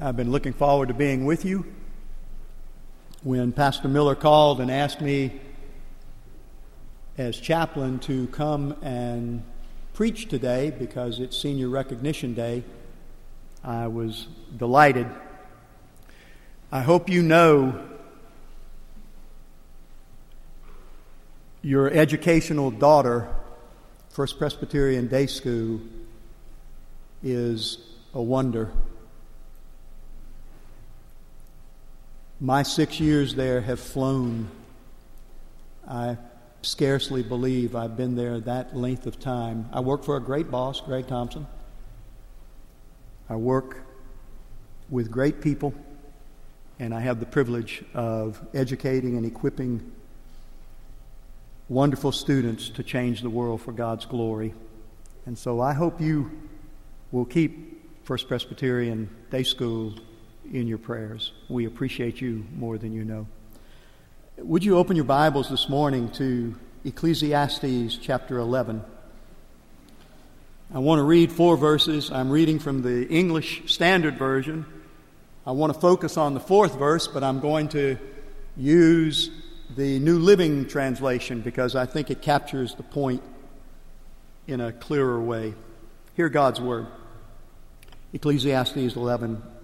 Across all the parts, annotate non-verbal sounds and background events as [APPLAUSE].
I've been looking forward to being with you. When Pastor Miller called and asked me as chaplain to come and preach today because it's Senior Recognition Day, I was delighted. I hope you know your educational daughter, First Presbyterian Day School, is a wonder. My six years there have flown. I scarcely believe I've been there that length of time. I work for a great boss, Greg Thompson. I work with great people, and I have the privilege of educating and equipping wonderful students to change the world for God's glory. And so I hope you will keep First Presbyterian Day School in your prayers. We appreciate you more than you know. Would you open your Bibles this morning to Ecclesiastes chapter 11? I want to read four verses. I'm reading from the English Standard Version. I want to focus on the fourth verse, but I'm going to use the New Living Translation because I think it captures the point in a clearer way. Hear God's Word. Ecclesiastes 11,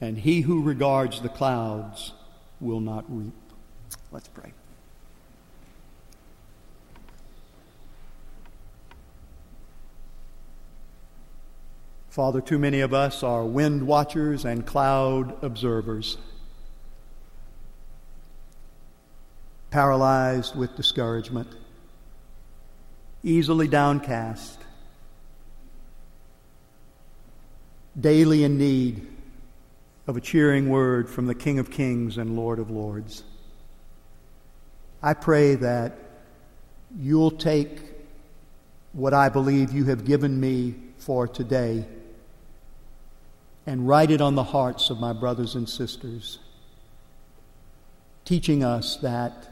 and he who regards the clouds will not reap. Let's pray. Father, too many of us are wind watchers and cloud observers, paralyzed with discouragement, easily downcast, daily in need of a cheering word from the King of Kings and Lord of Lords. I pray that you'll take what I believe you have given me for today and write it on the hearts of my brothers and sisters, teaching us that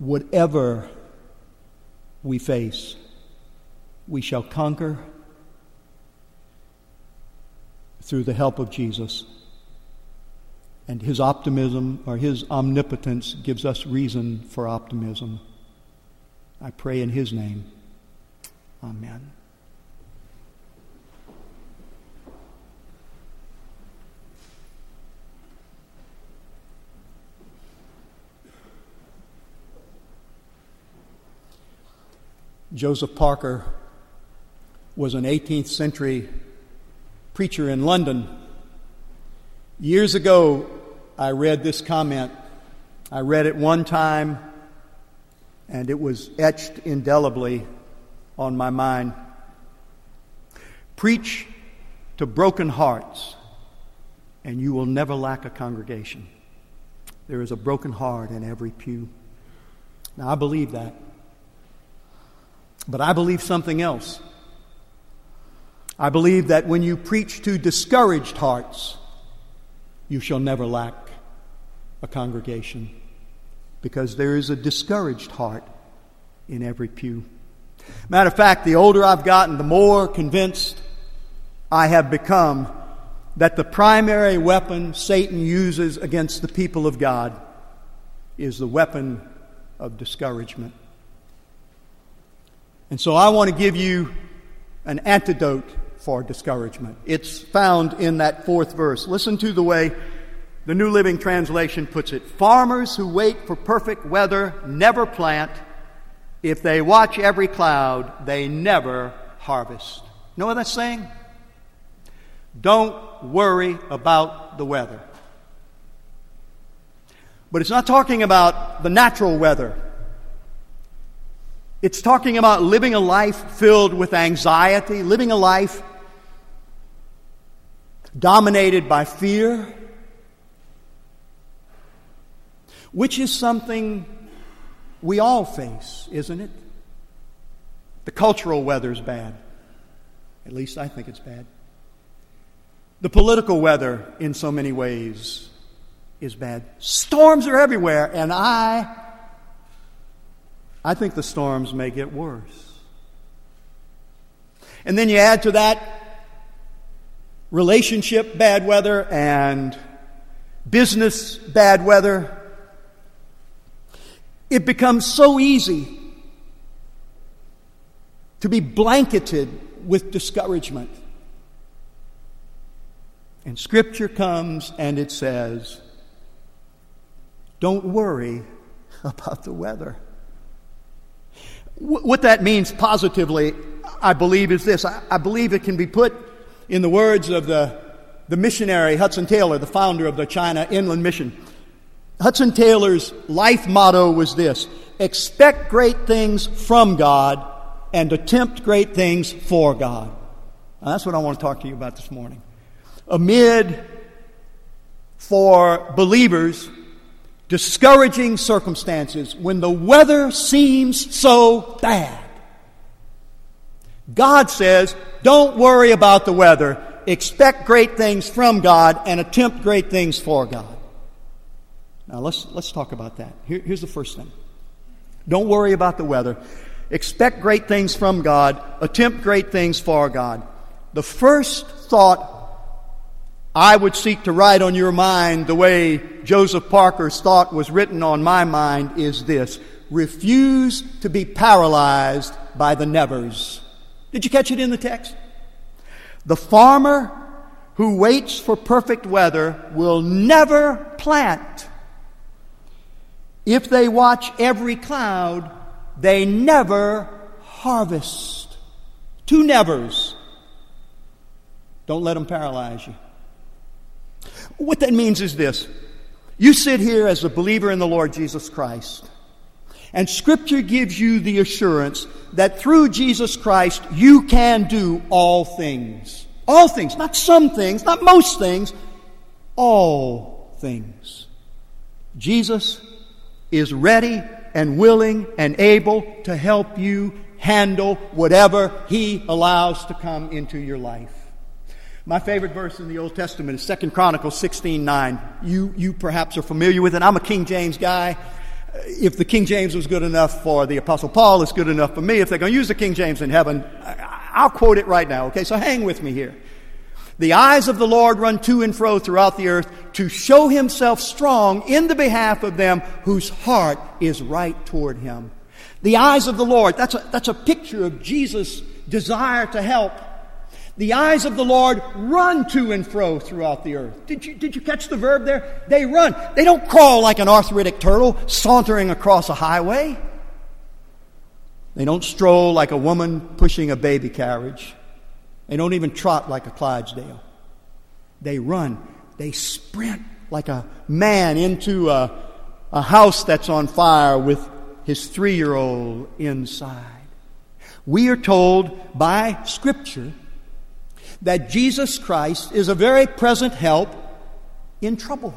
whatever we face, we shall conquer through the help of Jesus. And his optimism or his omnipotence gives us reason for optimism. I pray in his name. Amen. Joseph Parker was an 18th century preacher in London. Years ago, I read this comment. I read it one time, and it was etched indelibly on my mind. Preach to broken hearts, and you will never lack a congregation. There is a broken heart in every pew. Now, I believe that. But I believe something else. I believe that when you preach to discouraged hearts, you shall never lack a congregation because there is a discouraged heart in every pew. Matter of fact, the older I've gotten, the more convinced I have become that the primary weapon Satan uses against the people of God is the weapon of discouragement. And so I want to give you an antidote for discouragement. It's found in that fourth verse. Listen to the way the New Living Translation puts it Farmers who wait for perfect weather never plant. If they watch every cloud, they never harvest. Know what that's saying? Don't worry about the weather. But it's not talking about the natural weather. It's talking about living a life filled with anxiety, living a life dominated by fear, which is something we all face, isn't it? The cultural weather is bad. At least I think it's bad. The political weather, in so many ways, is bad. Storms are everywhere, and I, I think the storms may get worse. And then you add to that relationship bad weather and business bad weather. It becomes so easy to be blanketed with discouragement. And Scripture comes and it says, Don't worry about the weather. What that means positively, I believe, is this. I believe it can be put in the words of the, the missionary Hudson Taylor, the founder of the China Inland Mission. Hudson Taylor's life motto was this expect great things from God and attempt great things for God. Now, that's what I want to talk to you about this morning. Amid, for believers, discouraging circumstances, when the weather seems so bad, God says, don't worry about the weather. Expect great things from God and attempt great things for God. Now let's, let's talk about that. Here, here's the first thing. Don't worry about the weather. Expect great things from God. Attempt great things for God. The first thought I would seek to write on your mind, the way Joseph Parker's thought was written on my mind, is this refuse to be paralyzed by the nevers. Did you catch it in the text? The farmer who waits for perfect weather will never plant. If they watch every cloud, they never harvest. Two nevers. Don't let them paralyze you. What that means is this you sit here as a believer in the Lord Jesus Christ, and Scripture gives you the assurance that through Jesus Christ you can do all things. All things, not some things, not most things, all things. Jesus is ready and willing and able to help you handle whatever He allows to come into your life. My favorite verse in the Old Testament is 2 Chronicles 16 9. You, you perhaps are familiar with it. I'm a King James guy. Uh, if the King James was good enough for the Apostle Paul, it's good enough for me. If they're going to use the King James in heaven, I'll quote it right now, okay? So hang with me here. The eyes of the Lord run to and fro throughout the earth to show himself strong in the behalf of them whose heart is right toward him. The eyes of the Lord, that's a, that's a picture of Jesus' desire to help. The eyes of the Lord run to and fro throughout the earth. Did you, did you catch the verb there? They run. They don't crawl like an arthritic turtle sauntering across a highway. They don't stroll like a woman pushing a baby carriage. They don't even trot like a Clydesdale. They run. They sprint like a man into a, a house that's on fire with his three year old inside. We are told by Scripture that Jesus Christ is a very present help in trouble.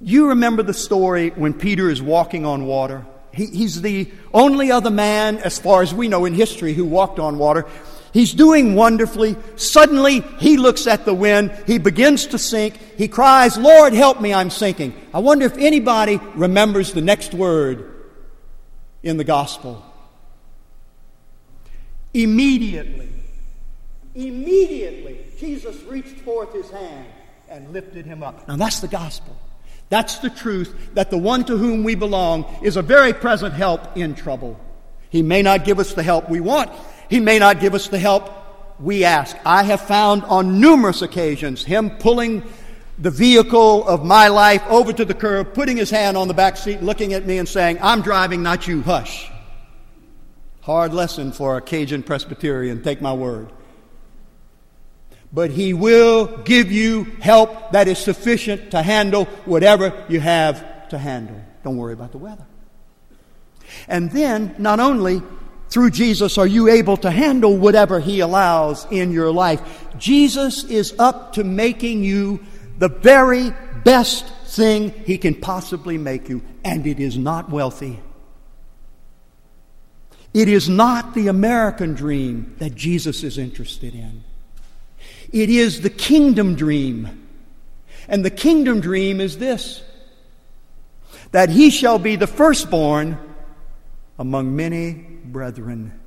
You remember the story when Peter is walking on water? He, he's the only other man, as far as we know in history, who walked on water. He's doing wonderfully. Suddenly, he looks at the wind. He begins to sink. He cries, Lord, help me, I'm sinking. I wonder if anybody remembers the next word in the gospel. Immediately, immediately, Jesus reached forth his hand and lifted him up. Now, that's the gospel. That's the truth that the one to whom we belong is a very present help in trouble. He may not give us the help we want, he may not give us the help we ask. I have found on numerous occasions him pulling the vehicle of my life over to the curb, putting his hand on the back seat, looking at me and saying, I'm driving, not you, hush. Hard lesson for a Cajun Presbyterian, take my word. But he will give you help that is sufficient to handle whatever you have to handle. Don't worry about the weather. And then, not only through Jesus are you able to handle whatever He allows in your life. Jesus is up to making you the very best thing He can possibly make you, and it is not wealthy. It is not the American dream that Jesus is interested in. It is the kingdom dream. And the kingdom dream is this that he shall be the firstborn among many brethren.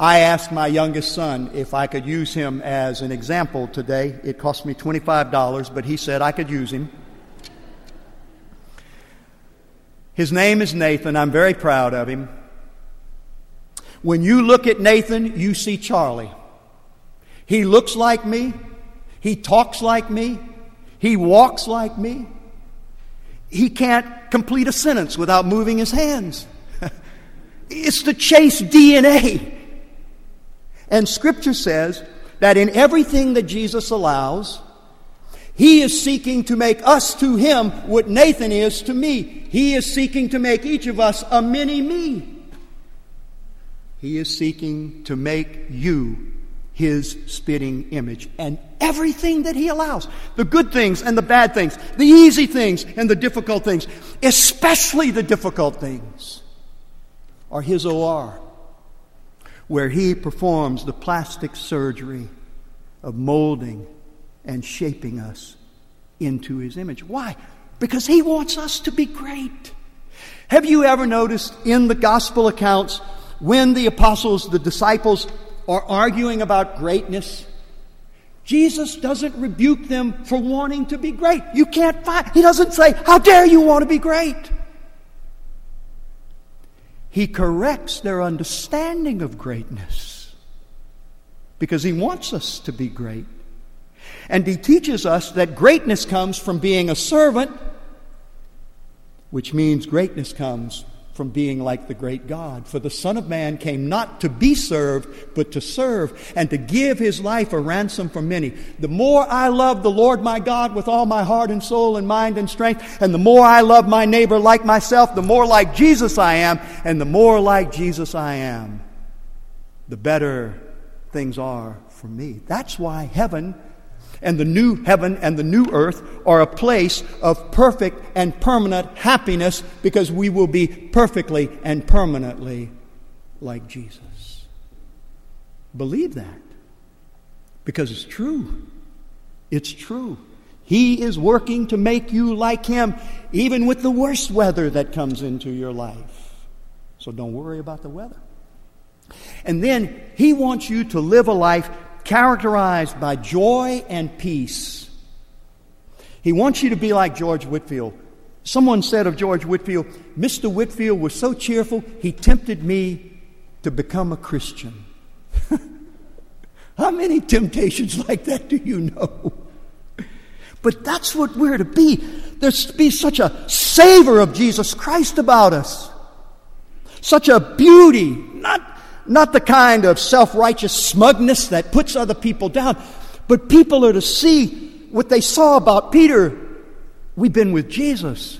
I asked my youngest son if I could use him as an example today. It cost me $25, but he said I could use him. His name is Nathan. I'm very proud of him. When you look at Nathan, you see Charlie. He looks like me. He talks like me. He walks like me. He can't complete a sentence without moving his hands. [LAUGHS] it's the chase DNA. And Scripture says that in everything that Jesus allows, he is seeking to make us to him what Nathan is to me. He is seeking to make each of us a mini me. He is seeking to make you his spitting image. And everything that he allows the good things and the bad things, the easy things and the difficult things, especially the difficult things, are his OR, where he performs the plastic surgery of molding and shaping us into his image. Why? Because he wants us to be great. Have you ever noticed in the gospel accounts when the apostles, the disciples, are arguing about greatness, Jesus doesn't rebuke them for wanting to be great. You can't find, he doesn't say, How dare you want to be great? He corrects their understanding of greatness because he wants us to be great. And he teaches us that greatness comes from being a servant, which means greatness comes from being like the great God. For the Son of Man came not to be served, but to serve, and to give his life a ransom for many. The more I love the Lord my God with all my heart and soul and mind and strength, and the more I love my neighbor like myself, the more like Jesus I am, and the more like Jesus I am, the better things are for me. That's why heaven and the new heaven and the new earth are a place of perfect and permanent happiness because we will be perfectly and permanently like Jesus. Believe that because it's true. It's true. He is working to make you like Him, even with the worst weather that comes into your life. So don't worry about the weather. And then He wants you to live a life characterized by joy and peace. He wants you to be like George Whitefield. Someone said of George Whitefield, Mr. Whitefield was so cheerful, he tempted me to become a Christian. [LAUGHS] How many temptations like that do you know? But that's what we're to be. There's to be such a savor of Jesus Christ about us, such a beauty, not not the kind of self righteous smugness that puts other people down, but people are to see what they saw about Peter. We've been with Jesus.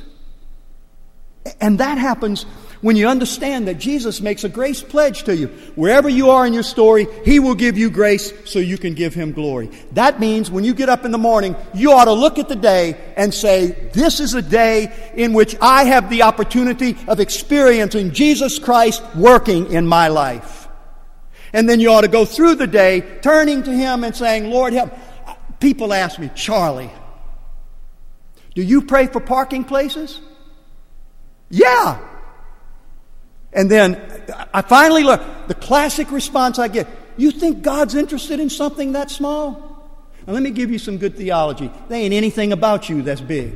And that happens when you understand that Jesus makes a grace pledge to you. Wherever you are in your story, He will give you grace so you can give Him glory. That means when you get up in the morning, you ought to look at the day and say, This is a day in which I have the opportunity of experiencing Jesus Christ working in my life. And then you ought to go through the day turning to Him and saying, Lord, help. People ask me, Charlie, do you pray for parking places? Yeah. And then I finally learned the classic response I get You think God's interested in something that small? Now, let me give you some good theology. There ain't anything about you that's big.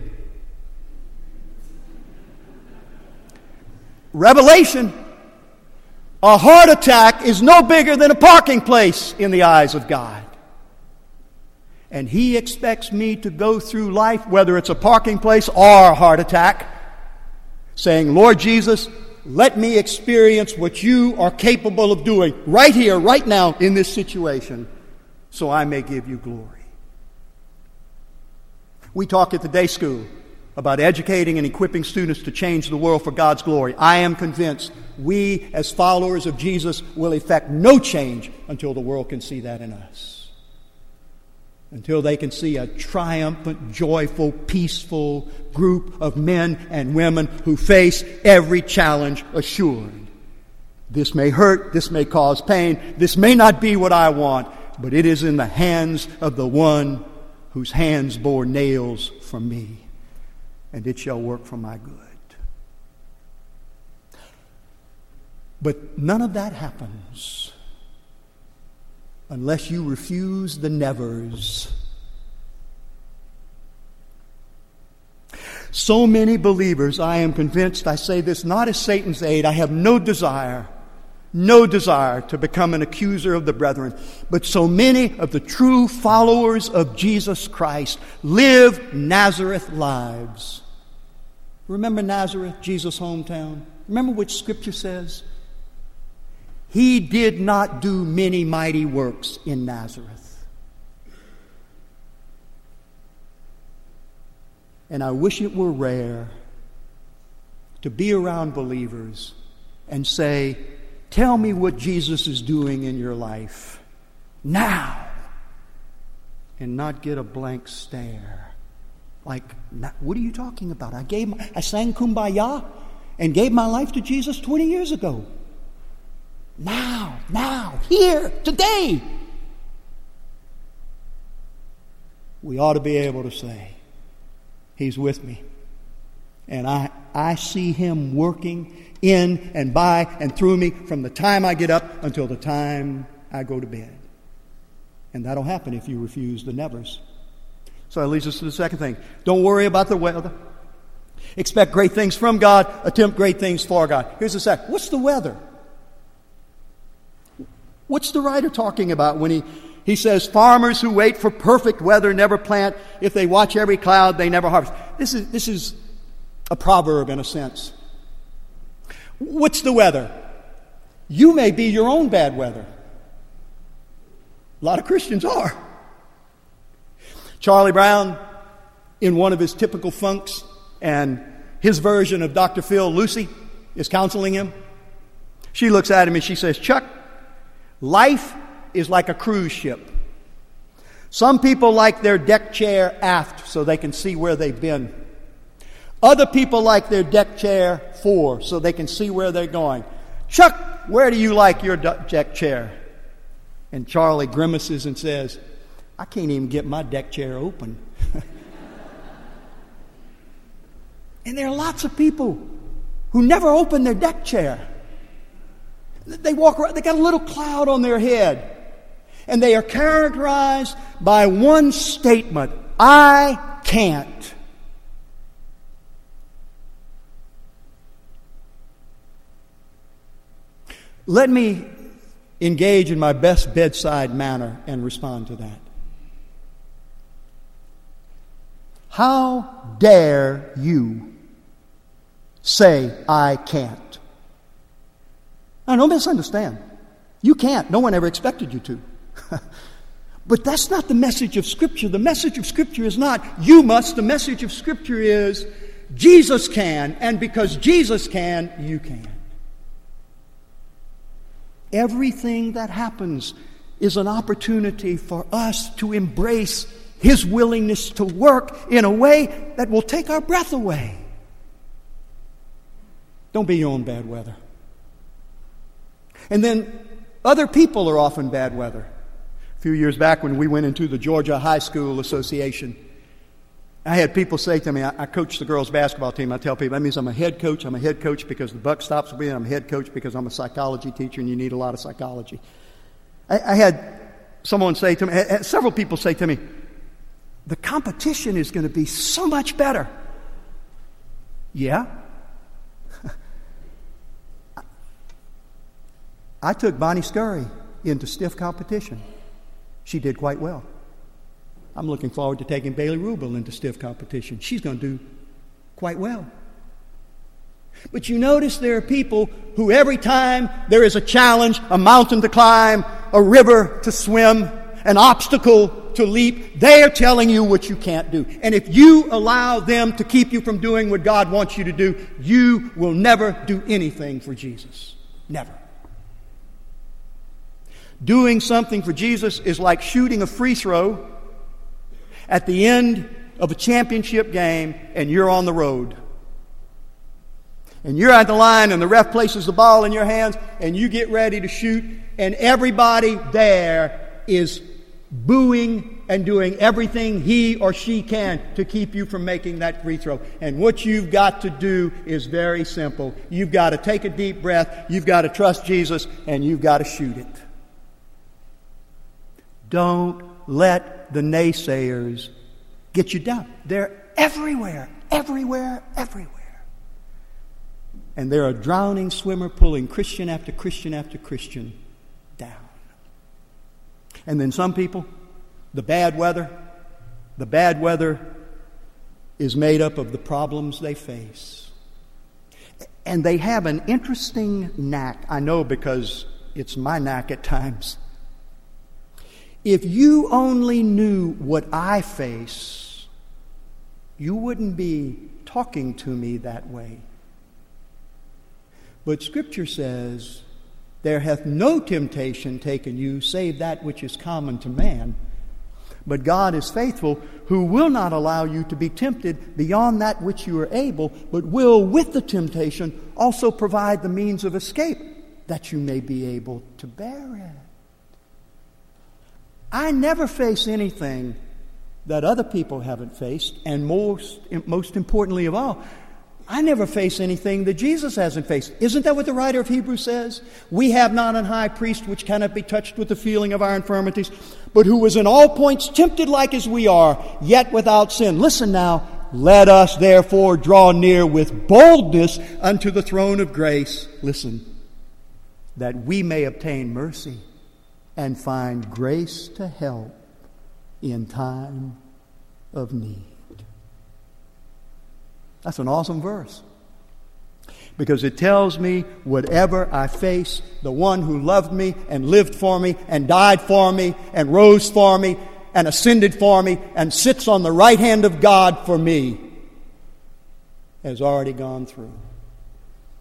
Revelation a heart attack is no bigger than a parking place in the eyes of God. And He expects me to go through life, whether it's a parking place or a heart attack, saying, Lord Jesus, let me experience what you are capable of doing right here, right now, in this situation, so I may give you glory. We talk at the day school about educating and equipping students to change the world for God's glory. I am convinced we, as followers of Jesus, will effect no change until the world can see that in us. Until they can see a triumphant, joyful, peaceful group of men and women who face every challenge assured. This may hurt, this may cause pain, this may not be what I want, but it is in the hands of the one whose hands bore nails for me and it shall work for my good. But none of that happens unless you refuse the nevers. So many believers, I am convinced, I say this not as Satan's aid, I have no desire, no desire to become an accuser of the brethren, but so many of the true followers of Jesus Christ live Nazareth lives Remember Nazareth, Jesus' hometown? Remember what Scripture says? He did not do many mighty works in Nazareth. And I wish it were rare to be around believers and say, Tell me what Jesus is doing in your life now, and not get a blank stare. Like, what are you talking about? I gave, I sang Kumbaya and gave my life to Jesus 20 years ago. Now, now, here, today. We ought to be able to say, He's with me. And I, I see Him working in and by and through me from the time I get up until the time I go to bed. And that'll happen if you refuse the nevers. So that leads us to the second thing. Don't worry about the weather. Expect great things from God, attempt great things for God. Here's the second. What's the weather? What's the writer talking about when he, he says, Farmers who wait for perfect weather never plant. If they watch every cloud, they never harvest. This is, this is a proverb in a sense. What's the weather? You may be your own bad weather. A lot of Christians are. Charlie Brown, in one of his typical funks, and his version of Dr. Phil, Lucy, is counseling him. She looks at him and she says, Chuck, life is like a cruise ship. Some people like their deck chair aft so they can see where they've been. Other people like their deck chair fore so they can see where they're going. Chuck, where do you like your deck chair? And Charlie grimaces and says, I can't even get my deck chair open. [LAUGHS] and there are lots of people who never open their deck chair. They walk around, they got a little cloud on their head. And they are characterized by one statement I can't. Let me engage in my best bedside manner and respond to that. How dare you say, I can't? Now, don't misunderstand. You can't. No one ever expected you to. [LAUGHS] but that's not the message of Scripture. The message of Scripture is not, you must. The message of Scripture is, Jesus can, and because Jesus can, you can. Everything that happens is an opportunity for us to embrace his willingness to work in a way that will take our breath away. Don't be your own bad weather. And then other people are often bad weather. A few years back, when we went into the Georgia High School Association, I had people say to me, I, I coach the girls' basketball team. I tell people that means I'm a head coach. I'm a head coach because the buck stops with me. I'm a head coach because I'm a psychology teacher and you need a lot of psychology. I, I had someone say to me, several people say to me, the competition is going to be so much better. Yeah? I took Bonnie Scurry into stiff competition. She did quite well. I'm looking forward to taking Bailey Rubel into stiff competition. She's going to do quite well. But you notice there are people who, every time there is a challenge, a mountain to climb, a river to swim, an obstacle to leap, they are telling you what you can't do. And if you allow them to keep you from doing what God wants you to do, you will never do anything for Jesus. Never. Doing something for Jesus is like shooting a free throw at the end of a championship game and you're on the road. And you're at the line and the ref places the ball in your hands and you get ready to shoot and everybody there is booing and doing everything he or she can to keep you from making that free throw. And what you've got to do is very simple. You've got to take a deep breath, you've got to trust Jesus, and you've got to shoot it. Don't let the naysayers get you down. They're everywhere, everywhere, everywhere. And they're a drowning swimmer pulling Christian after Christian after Christian down. And then some people, the bad weather, the bad weather is made up of the problems they face. And they have an interesting knack. I know because it's my knack at times. If you only knew what I face, you wouldn't be talking to me that way. But Scripture says, There hath no temptation taken you save that which is common to man. But God is faithful, who will not allow you to be tempted beyond that which you are able, but will, with the temptation, also provide the means of escape that you may be able to bear it. I never face anything that other people haven't faced, and most, most importantly of all, I never face anything that Jesus hasn't faced. Isn't that what the writer of Hebrews says? We have not an high priest which cannot be touched with the feeling of our infirmities, but who was in all points tempted like as we are, yet without sin. Listen now. Let us therefore draw near with boldness unto the throne of grace. Listen. That we may obtain mercy and find grace to help in time of need. That's an awesome verse. Because it tells me whatever I face, the one who loved me and lived for me and died for me and rose for me and ascended for me and sits on the right hand of God for me has already gone through.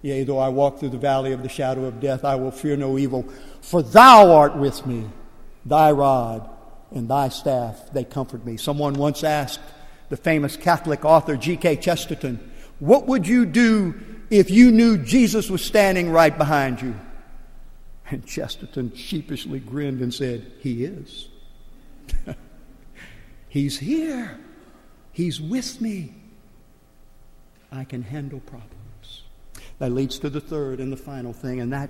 Yea, though I walk through the valley of the shadow of death, I will fear no evil, for thou art with me. Thy rod and thy staff, they comfort me. Someone once asked the famous Catholic author G.K. Chesterton, What would you do if you knew Jesus was standing right behind you? And Chesterton sheepishly grinned and said, He is. [LAUGHS] He's here. He's with me. I can handle problems. That leads to the third and the final thing, and that,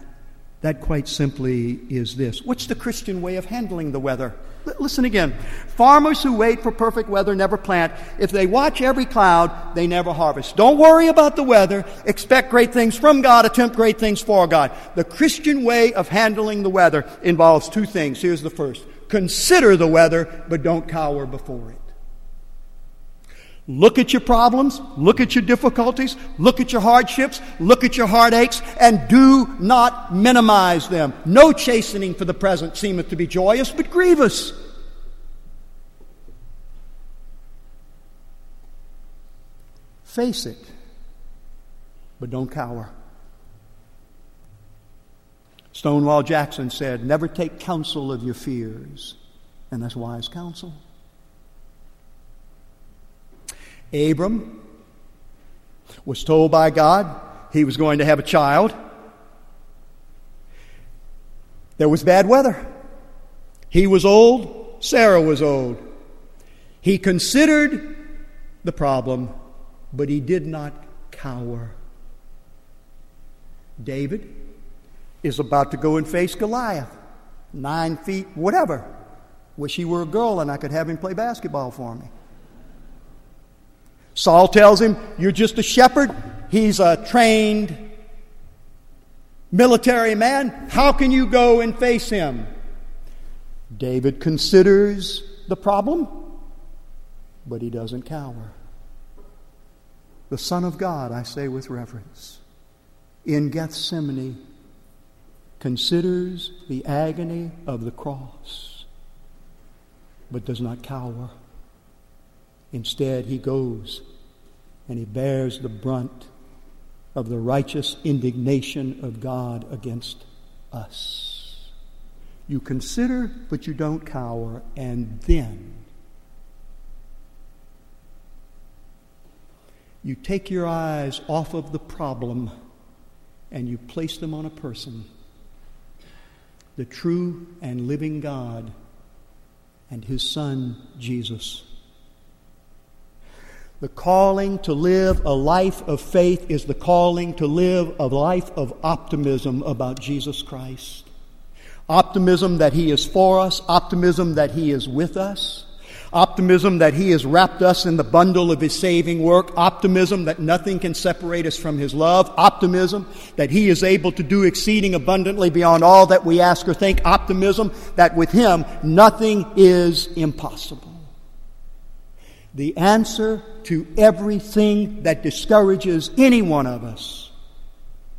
that quite simply is this. What's the Christian way of handling the weather? L- listen again. Farmers who wait for perfect weather never plant. If they watch every cloud, they never harvest. Don't worry about the weather. Expect great things from God. Attempt great things for God. The Christian way of handling the weather involves two things. Here's the first. Consider the weather, but don't cower before it. Look at your problems, look at your difficulties, look at your hardships, look at your heartaches, and do not minimize them. No chastening for the present seemeth to be joyous, but grievous. Face it, but don't cower. Stonewall Jackson said, Never take counsel of your fears. And that's wise counsel. Abram was told by God he was going to have a child. There was bad weather. He was old, Sarah was old. He considered the problem, but he did not cower. David is about to go and face Goliath, nine feet, whatever. Wish he were a girl and I could have him play basketball for me. Saul tells him, You're just a shepherd. He's a trained military man. How can you go and face him? David considers the problem, but he doesn't cower. The Son of God, I say with reverence, in Gethsemane considers the agony of the cross but does not cower. Instead, he goes and he bears the brunt of the righteous indignation of God against us. You consider, but you don't cower, and then you take your eyes off of the problem and you place them on a person, the true and living God and his Son, Jesus. The calling to live a life of faith is the calling to live a life of optimism about Jesus Christ. Optimism that He is for us, optimism that He is with us, optimism that He has wrapped us in the bundle of His saving work, optimism that nothing can separate us from His love, optimism that He is able to do exceeding abundantly beyond all that we ask or think, optimism that with Him nothing is impossible. The answer to everything that discourages any one of us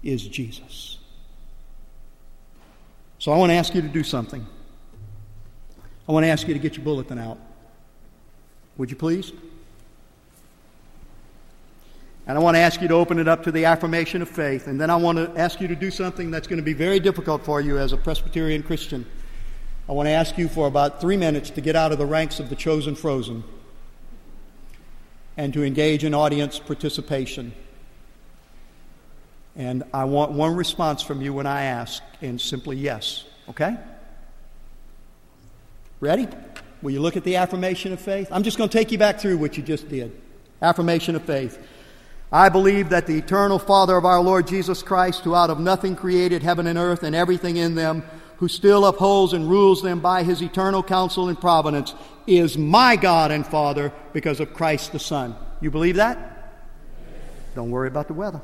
is Jesus. So I want to ask you to do something. I want to ask you to get your bulletin out. Would you please? And I want to ask you to open it up to the affirmation of faith. And then I want to ask you to do something that's going to be very difficult for you as a Presbyterian Christian. I want to ask you for about three minutes to get out of the ranks of the chosen frozen and to engage in audience participation. And I want one response from you when I ask, and simply yes. Okay? Ready? Will you look at the affirmation of faith? I'm just going to take you back through what you just did. Affirmation of faith. I believe that the eternal Father of our Lord Jesus Christ, who out of nothing created heaven and earth and everything in them, who still upholds and rules them by his eternal counsel and providence, is my God and Father because of Christ the Son. You believe that? Don't worry about the weather.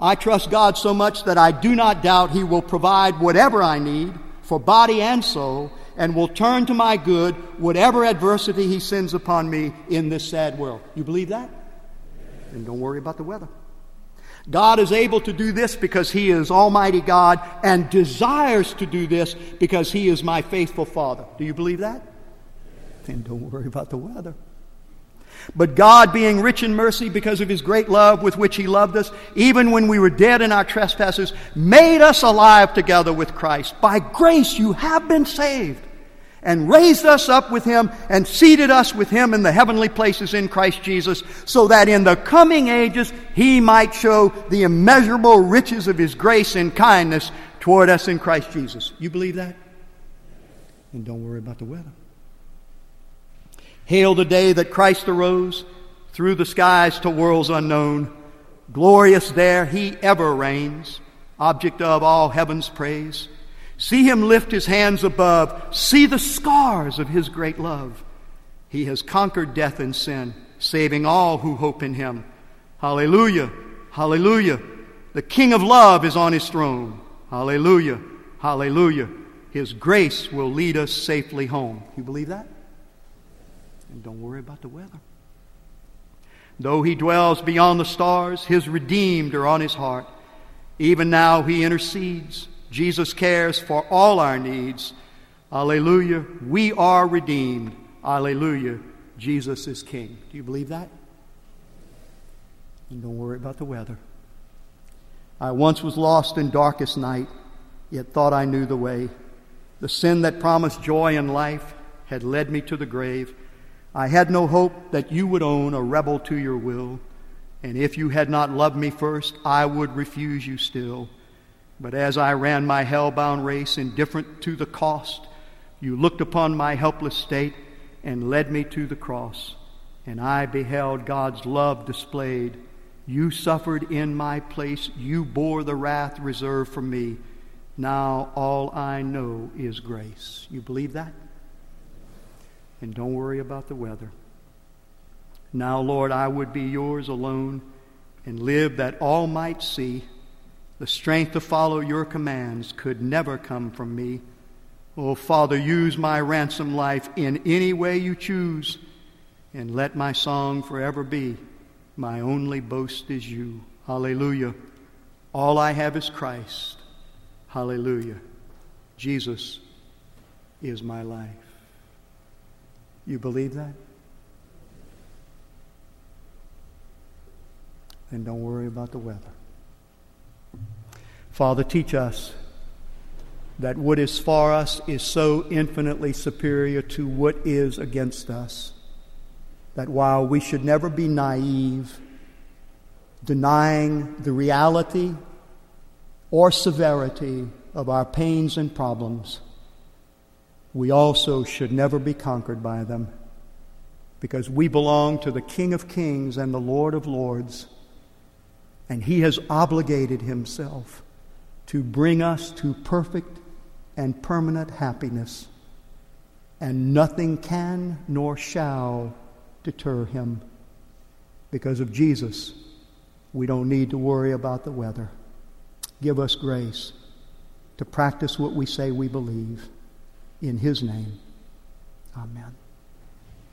I trust God so much that I do not doubt He will provide whatever I need for body and soul and will turn to my good whatever adversity He sends upon me in this sad world. You believe that? And don't worry about the weather. God is able to do this because He is Almighty God and desires to do this because He is my faithful Father. Do you believe that? Then don't worry about the weather. But God, being rich in mercy because of his great love with which he loved us, even when we were dead in our trespasses, made us alive together with Christ. By grace you have been saved, and raised us up with him, and seated us with him in the heavenly places in Christ Jesus, so that in the coming ages he might show the immeasurable riches of his grace and kindness toward us in Christ Jesus. You believe that? And don't worry about the weather. Hail the day that Christ arose through the skies to worlds unknown. Glorious there he ever reigns, object of all heaven's praise. See him lift his hands above. See the scars of his great love. He has conquered death and sin, saving all who hope in him. Hallelujah! Hallelujah! The King of love is on his throne. Hallelujah! Hallelujah! His grace will lead us safely home. You believe that? And don't worry about the weather. Though he dwells beyond the stars, his redeemed are on his heart. Even now he intercedes. Jesus cares for all our needs. Alleluia. We are redeemed. Alleluia. Jesus is King. Do you believe that? And don't worry about the weather. I once was lost in darkest night, yet thought I knew the way. The sin that promised joy and life had led me to the grave. I had no hope that you would own a rebel to your will, and if you had not loved me first, I would refuse you still. But as I ran my hell-bound race, indifferent to the cost, you looked upon my helpless state and led me to the cross, and I beheld God's love displayed. You suffered in my place, you bore the wrath reserved for me. Now all I know is grace. You believe that? and don't worry about the weather. Now, Lord, I would be yours alone and live that all might see. The strength to follow your commands could never come from me. Oh, Father, use my ransom life in any way you choose, and let my song forever be my only boast is you. Hallelujah. All I have is Christ. Hallelujah. Jesus is my life. You believe that? Then don't worry about the weather. Father, teach us that what is for us is so infinitely superior to what is against us that while we should never be naive, denying the reality or severity of our pains and problems, we also should never be conquered by them because we belong to the King of Kings and the Lord of Lords, and He has obligated Himself to bring us to perfect and permanent happiness, and nothing can nor shall deter Him. Because of Jesus, we don't need to worry about the weather. Give us grace to practice what we say we believe. In his name, amen.